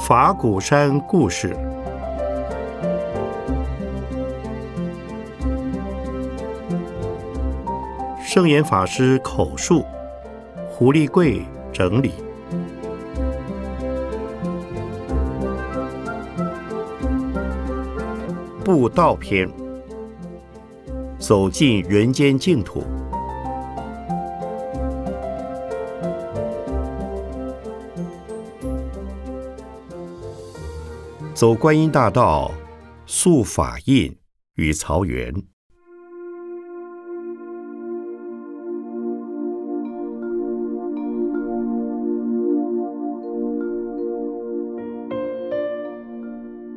法鼓山故事。圣严法师口述，胡立贵整理。布道篇，走进人间净土。走观音大道，塑法印与曹源。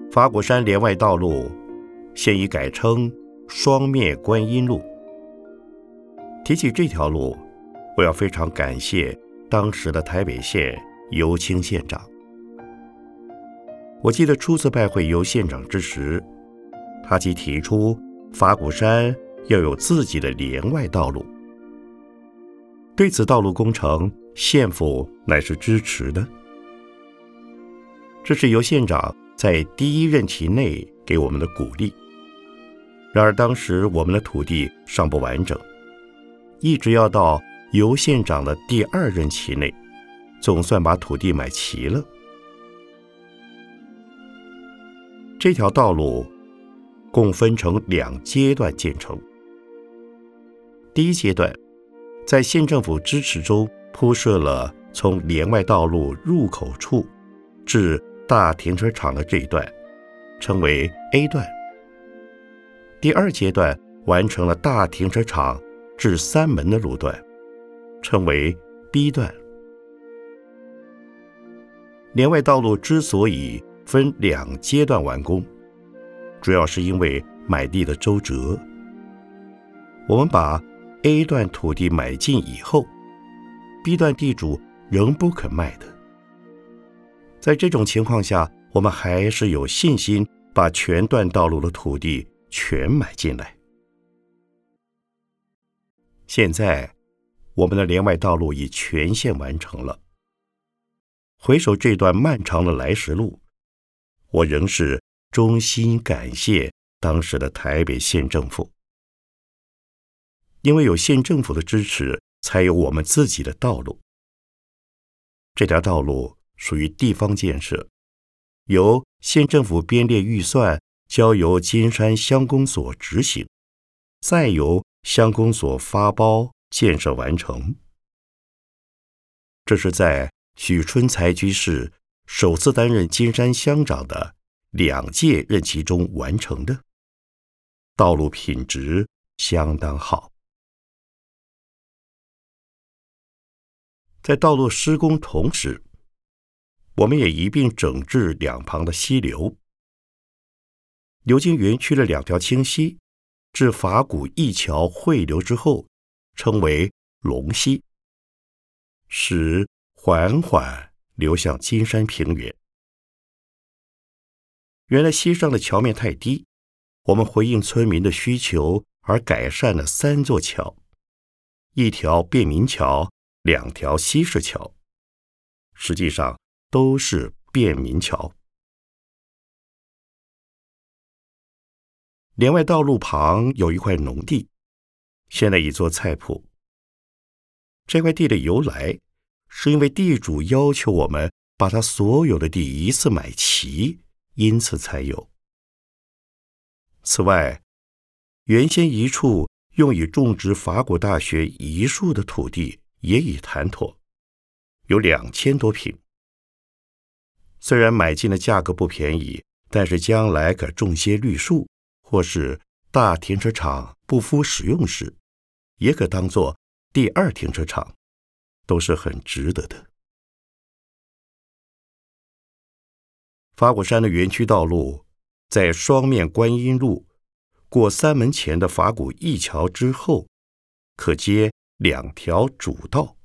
法鼓山连外道路现已改称双面观音路。提起这条路，我要非常感谢当时的台北县尤清县长。我记得初次拜会尤县长之时，他即提出法鼓山要有自己的连外道路。对此道路工程，县府乃是支持的。这是由县长在第一任期内给我们的鼓励。然而当时我们的土地尚不完整，一直要到尤县长的第二任期内，总算把土地买齐了。这条道路共分成两阶段建成。第一阶段，在县政府支持中铺设了从连外道路入口处至大停车场的这一段，称为 A 段。第二阶段完成了大停车场至三门的路段，称为 B 段。连外道路之所以分两阶段完工，主要是因为买地的周折。我们把 A 段土地买进以后，B 段地主仍不肯卖的。在这种情况下，我们还是有信心把全段道路的土地全买进来。现在，我们的连外道路已全线完成了。回首这段漫长的来时路。我仍是衷心感谢当时的台北县政府，因为有县政府的支持，才有我们自己的道路。这条道路属于地方建设，由县政府编列预算，交由金山乡公所执行，再由乡公所发包建设完成。这是在许春才居士。首次担任金山乡长的两届任期中完成的，道路品质相当好。在道路施工同时，我们也一并整治两旁的溪流。流经园区的两条清溪，至法古一桥汇流之后，称为龙溪，使缓缓。流向金山平原。原来溪上的桥面太低，我们回应村民的需求而改善了三座桥：一条便民桥，两条西式桥，实际上都是便民桥。连外道路旁有一块农地，现在已做菜圃。这块地的由来。是因为地主要求我们把他所有的地一次买齐，因此才有。此外，原先一处用以种植法国大学一树的土地也已谈妥，有两千多平。虽然买进的价格不便宜，但是将来可种些绿树，或是大停车场不敷使用时，也可当做第二停车场。都是很值得的。法鼓山的园区道路，在双面观音路过三门前的法鼓一桥之后，可接两条主道，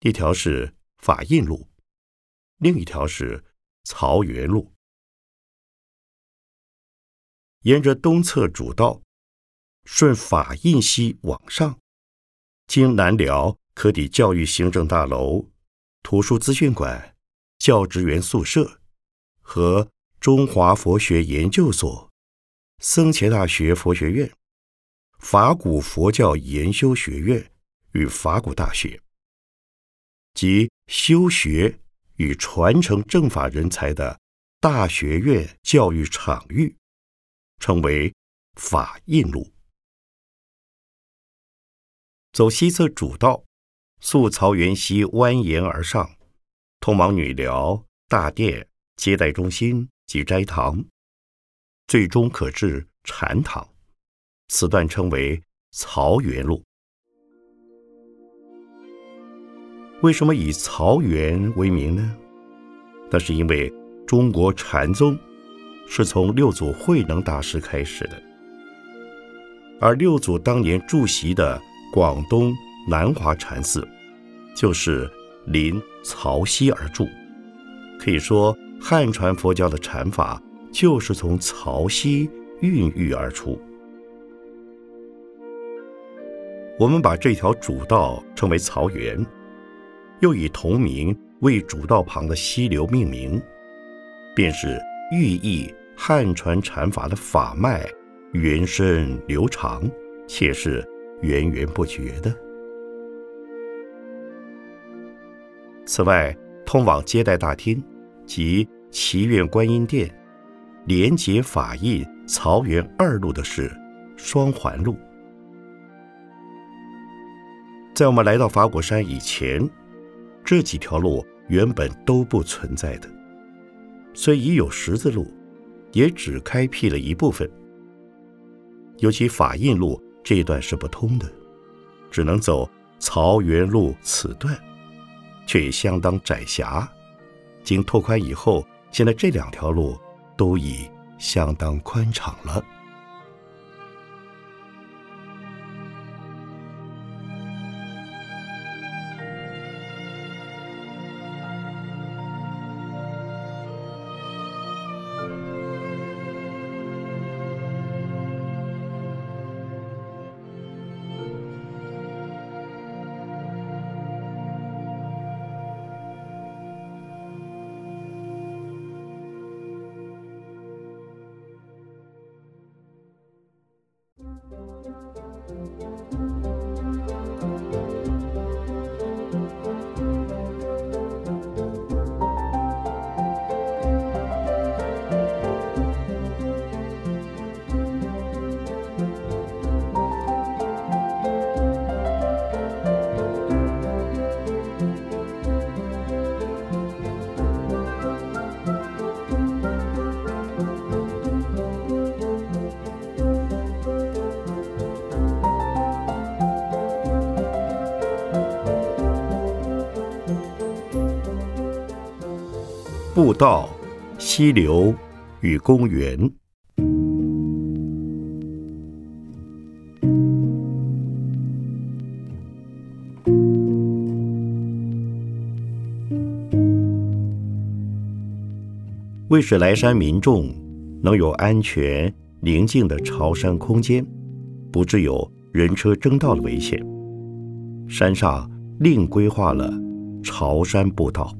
一条是法印路，另一条是曹园路。沿着东侧主道，顺法印溪往上，经南寮，可抵教育行政大楼、图书资讯馆、教职员宿舍和中华佛学研究所、僧伽大学佛学院、法古佛教研修学院与法古大学，及修学与传承正法人才的大学院教育场域，称为法印路。走西侧主道，溯曹源溪蜿蜒而上，通往女寮、大殿、接待中心及斋堂，最终可至禅堂。此段称为曹源路。为什么以曹源为名呢？那是因为中国禅宗是从六祖慧能大师开始的，而六祖当年驻席的。广东南华禅寺就是临曹溪而筑，可以说汉传佛教的禅法就是从曹溪孕育而出。我们把这条主道称为曹源，又以同名为主道旁的溪流命名，便是寓意汉传禅法的法脉源深流长，且是。源源不绝的。此外，通往接待大厅及祈愿观音殿、连接法印曹园二路的是双环路。在我们来到法果山以前，这几条路原本都不存在的，虽已有十字路，也只开辟了一部分，尤其法印路。这一段是不通的，只能走曹园路此段，却也相当窄狭。经拓宽以后，现在这两条路都已相当宽敞了。步道、溪流与公园。为使来山民众能有安全、宁静的朝山空间，不致有人车争道的危险，山上另规划了朝山步道。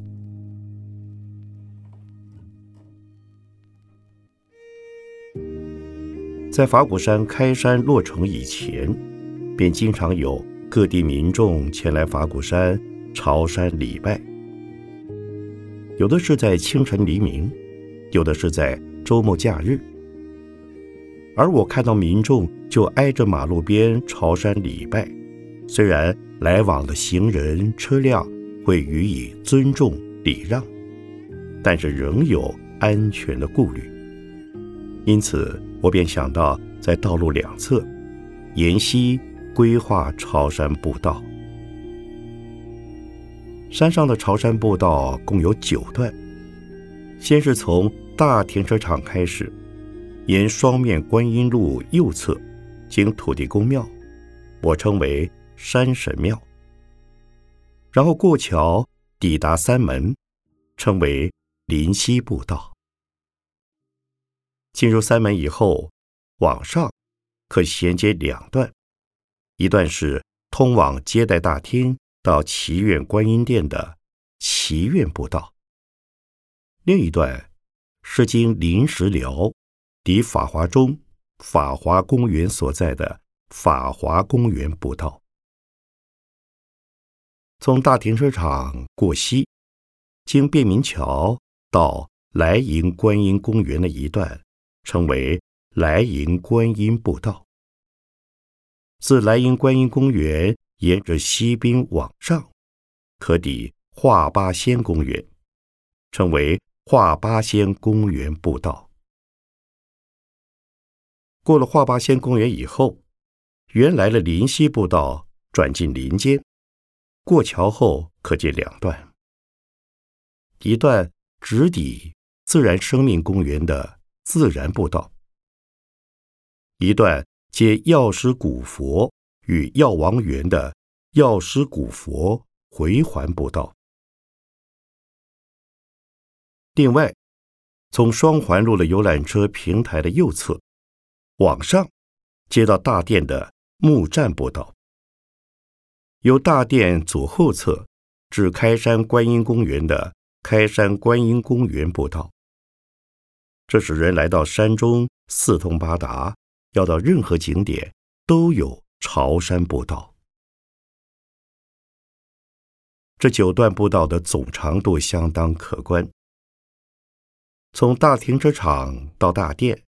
在法鼓山开山落成以前，便经常有各地民众前来法鼓山朝山礼拜。有的是在清晨黎明，有的是在周末假日。而我看到民众就挨着马路边朝山礼拜，虽然来往的行人车辆会予以尊重礼让，但是仍有安全的顾虑，因此。我便想到，在道路两侧沿溪规划朝山步道。山上的朝山步道共有九段，先是从大停车场开始，沿双面观音路右侧经土地公庙，我称为山神庙，然后过桥抵达三门，称为临溪步道。进入三门以后，往上可衔接两段，一段是通往接待大厅到祈愿观音殿的祈愿步道，另一段是经临时寮抵法华中法华公园所在的法华公园步道。从大停车场过西，经便民桥到莱茵观音公园的一段，称为莱茵观音步道。自莱茵观音公园沿着西滨往上，可抵画八仙公园，称为画八仙公园步道。过了画八仙公园以后，原来的林溪步道转进林间。过桥后可见两段，一段直抵自然生命公园的自然步道，一段接药师古佛与药王园的药师古佛回环步道。另外，从双环路的游览车平台的右侧往上，接到大殿的木栈步道。由大殿左后侧至开山观音公园的开山观音公园步道，这使人来到山中四通八达，要到任何景点都有朝山步道。这九段步道的总长度相当可观。从大停车场到大殿，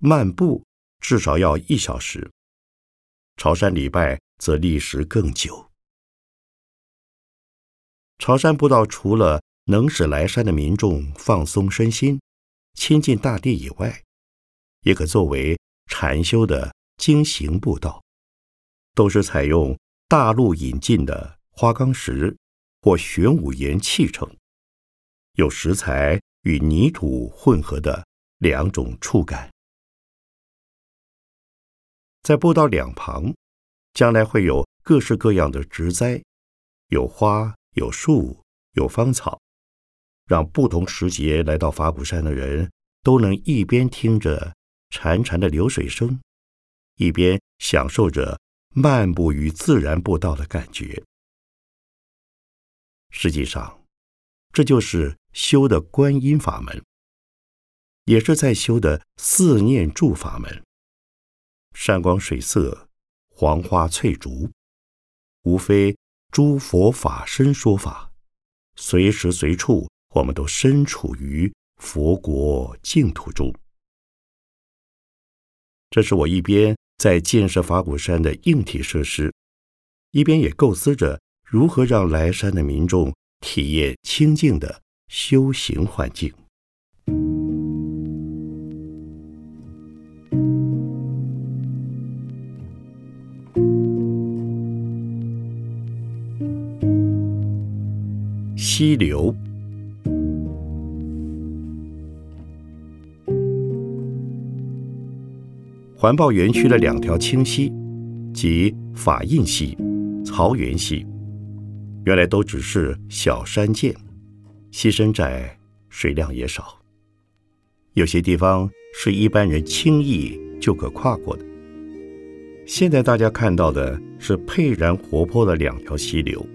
漫步至少要一小时。朝山礼拜。则历时更久。朝山步道除了能使来山的民众放松身心、亲近大地以外，也可作为禅修的经行步道。都是采用大陆引进的花岗石或玄武岩砌成，有石材与泥土混合的两种触感。在步道两旁。将来会有各式各样的植栽，有花，有树，有芳草，让不同时节来到法鼓山的人都能一边听着潺潺的流水声，一边享受着漫步于自然步道的感觉。实际上，这就是修的观音法门，也是在修的四念住法门，山光水色。黄花翠竹，无非诸佛法身说法，随时随处，我们都身处于佛国净土中。这是我一边在建设法鼓山的硬体设施，一边也构思着如何让来山的民众体验清净的修行环境。溪流，环抱园区的两条清溪，即法印溪、曹源溪，原来都只是小山涧，溪深窄，水量也少，有些地方是一般人轻易就可跨过的。现在大家看到的是沛然活泼的两条溪流。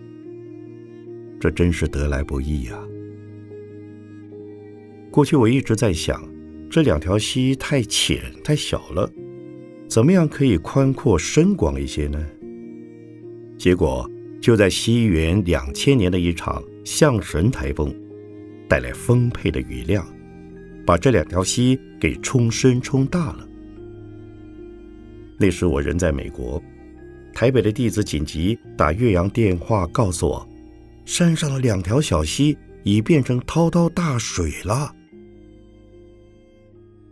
这真是得来不易呀！过去我一直在想，这两条溪太浅太小了，怎么样可以宽阔深广一些呢？结果就在西元两千年的一场象神台风，带来丰沛的雨量，把这两条溪给冲深冲大了。那时我人在美国，台北的弟子紧急打岳阳电话告诉我。山上的两条小溪已变成滔滔大水了，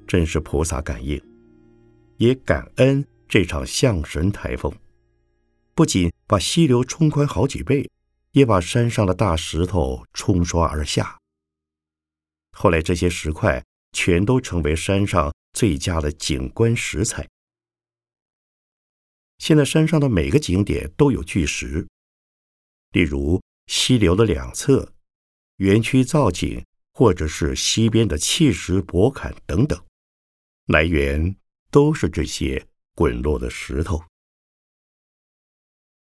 真是菩萨感应，也感恩这场象神台风，不仅把溪流冲宽好几倍，也把山上的大石头冲刷而下。后来这些石块全都成为山上最佳的景观石材。现在山上的每个景点都有巨石，例如。溪流的两侧，园区造景，或者是溪边的砌石、博坎等等，来源都是这些滚落的石头。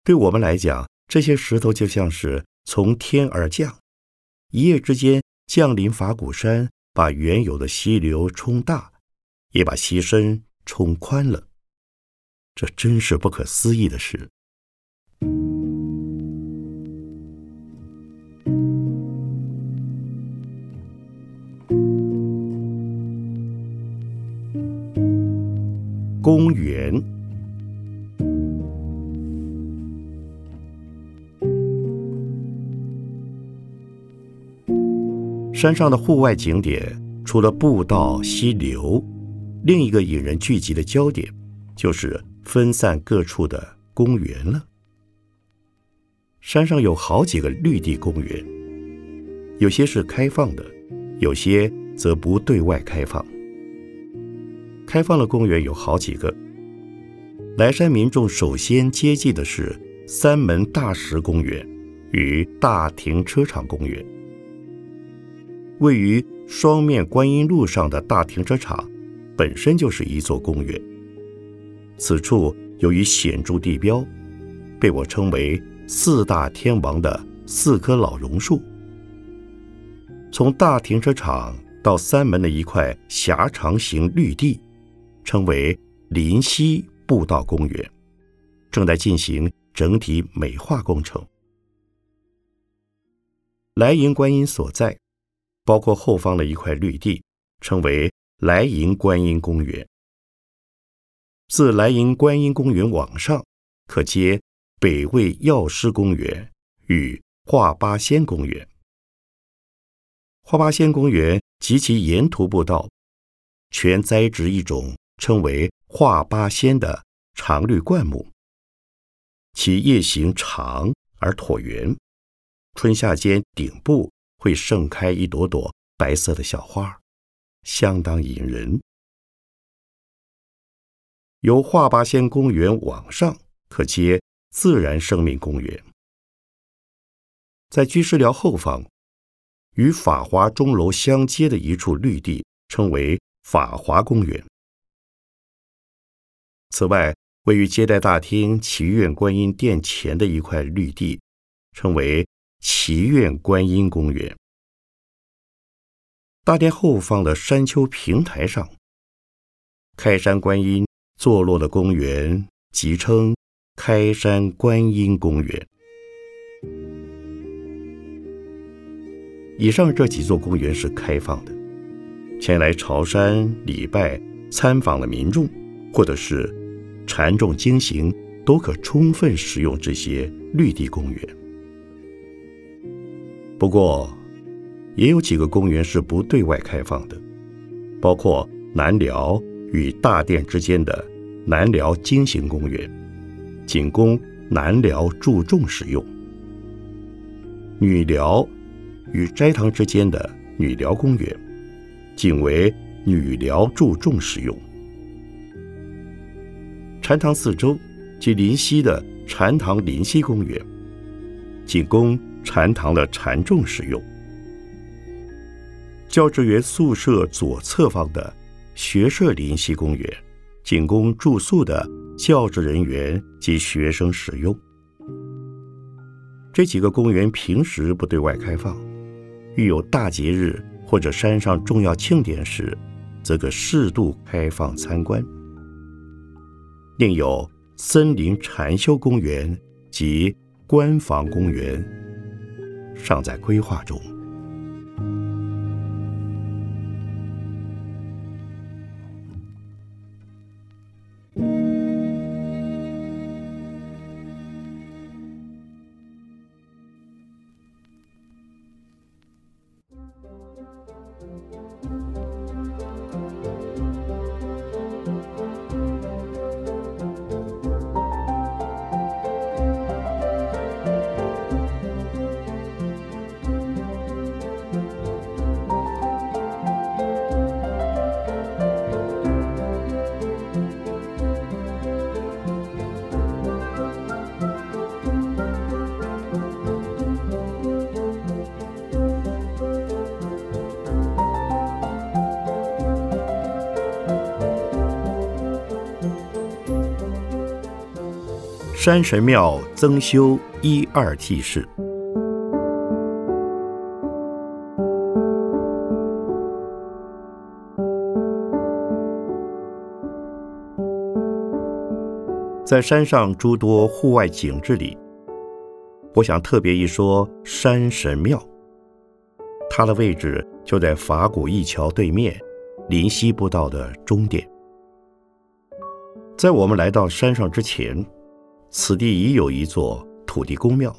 对我们来讲，这些石头就像是从天而降，一夜之间降临法鼓山，把原有的溪流冲大，也把溪身冲宽了。这真是不可思议的事。公园，山上的户外景点，除了步道、溪流，另一个引人聚集的焦点，就是分散各处的公园了。山上有好几个绿地公园，有些是开放的，有些则不对外开放。开放的公园有好几个。莱山民众首先接济的是三门大石公园与大停车场公园。位于双面观音路上的大停车场，本身就是一座公园。此处由于显著地标，被我称为四大天王的四棵老榕树。从大停车场到三门的一块狭长型绿地。称为林溪步道公园，正在进行整体美化工程。来迎观音所在，包括后方的一块绿地，称为来迎观音公园。自来迎观音公园往上，可接北魏药师公园与华八仙公园。华八仙公园及其沿途步道，全栽植一种。称为画八仙的常绿灌木，其叶形长而椭圆，春夏间顶部会盛开一朵朵白色的小花，相当引人。由画八仙公园往上可接自然生命公园，在居士寮后方，与法华钟楼相接的一处绿地，称为法华公园。此外，位于接待大厅祈愿观音殿前的一块绿地，称为祈愿观音公园。大殿后方的山丘平台上，开山观音坐落的公园，即称开山观音公园。以上这几座公园是开放的，前来朝山礼拜、参访的民众，或者是。禅众经行都可充分使用这些绿地公园。不过，也有几个公园是不对外开放的，包括南寮与大殿之间的南寮经行公园，仅供南寮住众使用；女寮与斋堂之间的女寮公园，仅为女寮住众使用。禅堂四周及临溪的禅堂临溪公园，仅供禅堂的禅众使用。教职员宿舍左侧方的学社临溪公园，仅供住宿的教职人员及学生使用。这几个公园平时不对外开放，遇有大节日或者山上重要庆典时，则可适度开放参观。另有森林禅修公园及官房公园，尚在规划中。山神庙增修一二记事。在山上诸多户外景致里，我想特别一说山神庙。它的位置就在法古一桥对面，临西步道的终点。在我们来到山上之前，此地已有一座土地公庙，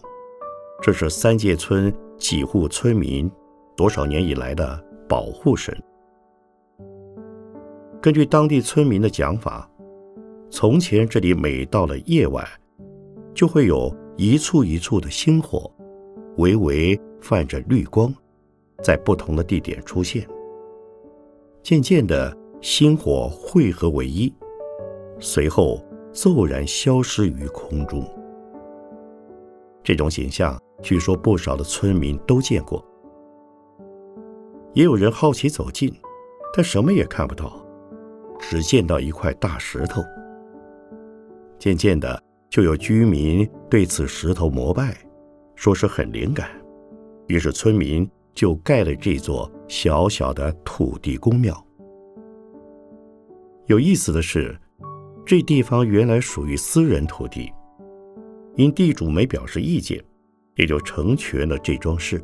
这是三界村几户村民多少年以来的保护神。根据当地村民的讲法。从前，这里每到了夜晚，就会有一簇一簇的星火，微微泛着绿光，在不同的地点出现。渐渐的，星火汇合为一，随后骤然消失于空中。这种景象，据说不少的村民都见过。也有人好奇走近，但什么也看不到，只见到一块大石头。渐渐的，就有居民对此石头膜拜，说是很灵感。于是村民就盖了这座小小的土地公庙。有意思的是，这地方原来属于私人土地，因地主没表示意见，也就成全了这桩事。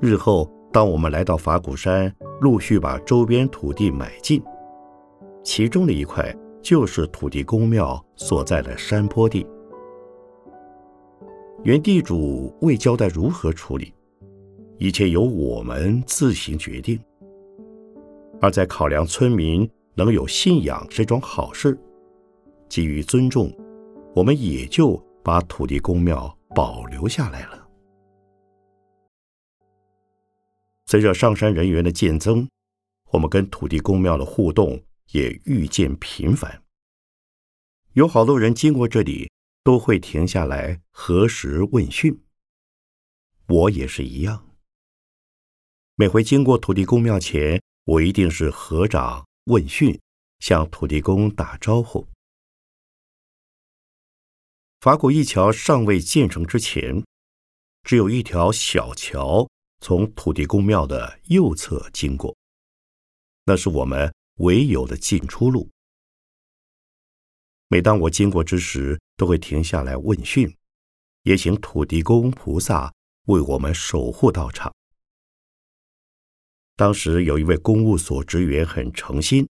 日后，当我们来到法鼓山，陆续把周边土地买进，其中的一块。就是土地公庙所在的山坡地，原地主未交代如何处理，一切由我们自行决定。而在考量村民能有信仰这桩好事，基于尊重，我们也就把土地公庙保留下来了。随着上山人员的渐增，我们跟土地公庙的互动。也愈见频繁，有好多人经过这里都会停下来核实问讯。我也是一样，每回经过土地公庙前，我一定是合掌问讯，向土地公打招呼。法古一桥尚未建成之前，只有一条小桥从土地公庙的右侧经过，那是我们。唯有的进出路。每当我经过之时，都会停下来问讯，也请土地公菩萨为我们守护道场。当时有一位公务所职员很诚心，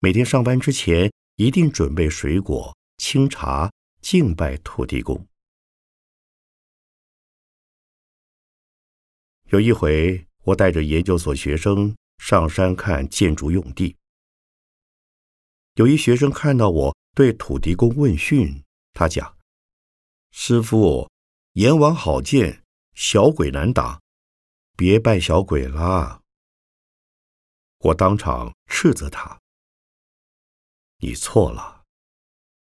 每天上班之前一定准备水果、清茶敬拜土地公。有一回，我带着研究所学生上山看建筑用地。有一学生看到我对土地公问讯，他讲：“师傅，阎王好见，小鬼难打，别拜小鬼啦。”我当场斥责他：“你错了，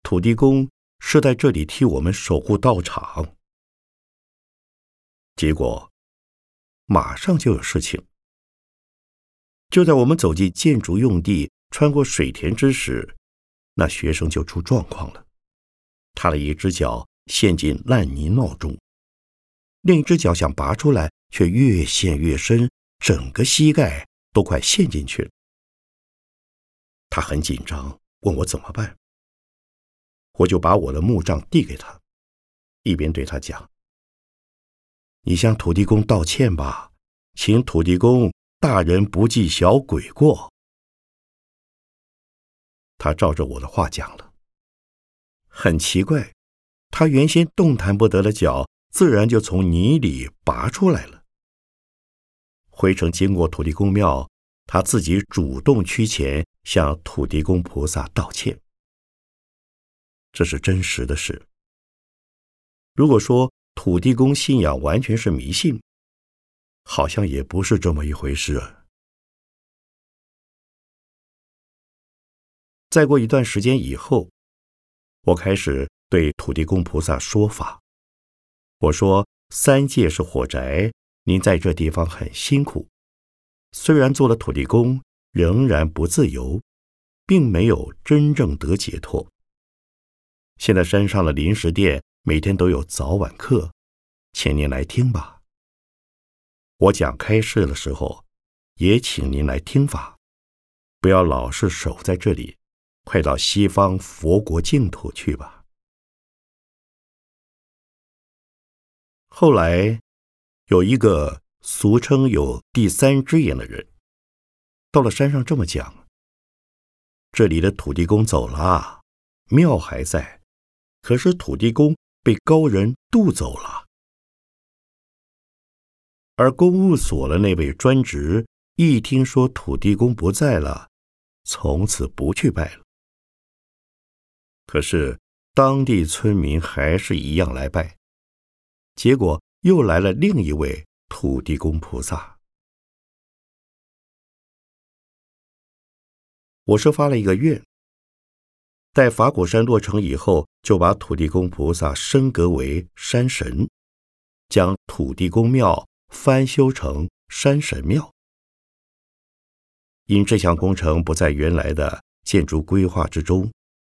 土地公是在这里替我们守护道场。”结果，马上就有事情。就在我们走进建筑用地。穿过水田之时，那学生就出状况了。他的一只脚陷进烂泥淖中，另一只脚想拔出来，却越陷越深，整个膝盖都快陷进去了。他很紧张，问我怎么办。我就把我的木杖递给他，一边对他讲：“你向土地公道歉吧，请土地公大人不计小鬼过。”他照着我的话讲了，很奇怪，他原先动弹不得的脚，自然就从泥里拔出来了。回程经过土地公庙，他自己主动趋前向土地公菩萨道歉。这是真实的事。如果说土地公信仰完全是迷信，好像也不是这么一回事。再过一段时间以后，我开始对土地公菩萨说法。我说：“三界是火宅，您在这地方很辛苦，虽然做了土地公，仍然不自由，并没有真正得解脱。现在山上的临时店每天都有早晚课，请您来听吧。我讲开示的时候，也请您来听法，不要老是守在这里，快到西方佛国净土去吧。后来，有一个俗称有第三只眼的人，到了山上这么讲：这里的土地公走了，庙还在，可是土地公被高人渡走了。而公务所的那位专职一听说土地公不在了，从此不去拜了。可是当地村民还是一样来拜，结果又来了另一位土地公菩萨。我是发了一个愿，待法鼓山落成以后，就把土地公菩萨升格为山神，将土地公庙。翻修成山神庙，因这项工程不在原来的建筑规划之中，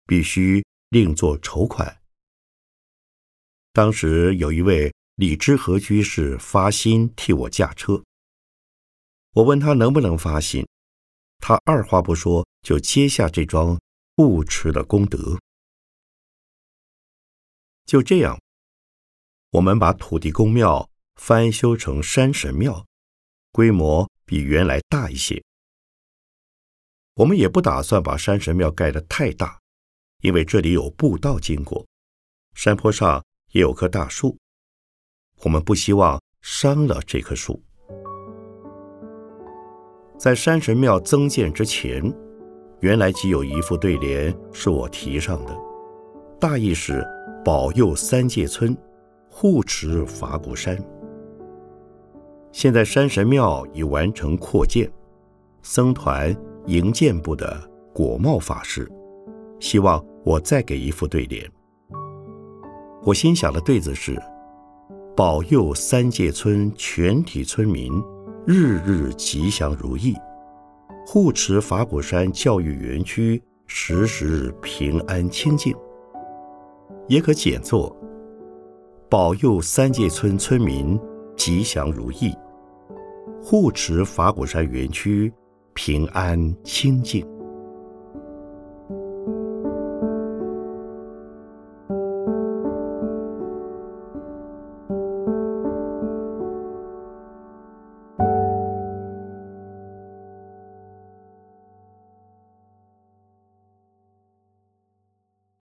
必须另作筹款。当时有一位李知和居士发心替我驾车，我问他能不能发心，他二话不说就接下这桩不迟的功德。就这样，我们把土地公庙。翻修成山神庙，规模比原来大一些。我们也不打算把山神庙盖得太大，因为这里有步道经过，山坡上也有棵大树，我们不希望伤了这棵树。在山神庙增建之前，原来即有一副对联是我题上的，大意是保佑三界村，护持法鼓山。现在山神庙已完成扩建，僧团营建部的果茂法师希望我再给一副对联。我心想的对子是：保佑三界村全体村民日日吉祥如意，护持法鼓山教育园区时时平安清净。也可简作：保佑三界村村民。吉祥如意，护持法鼓山园区平安清净。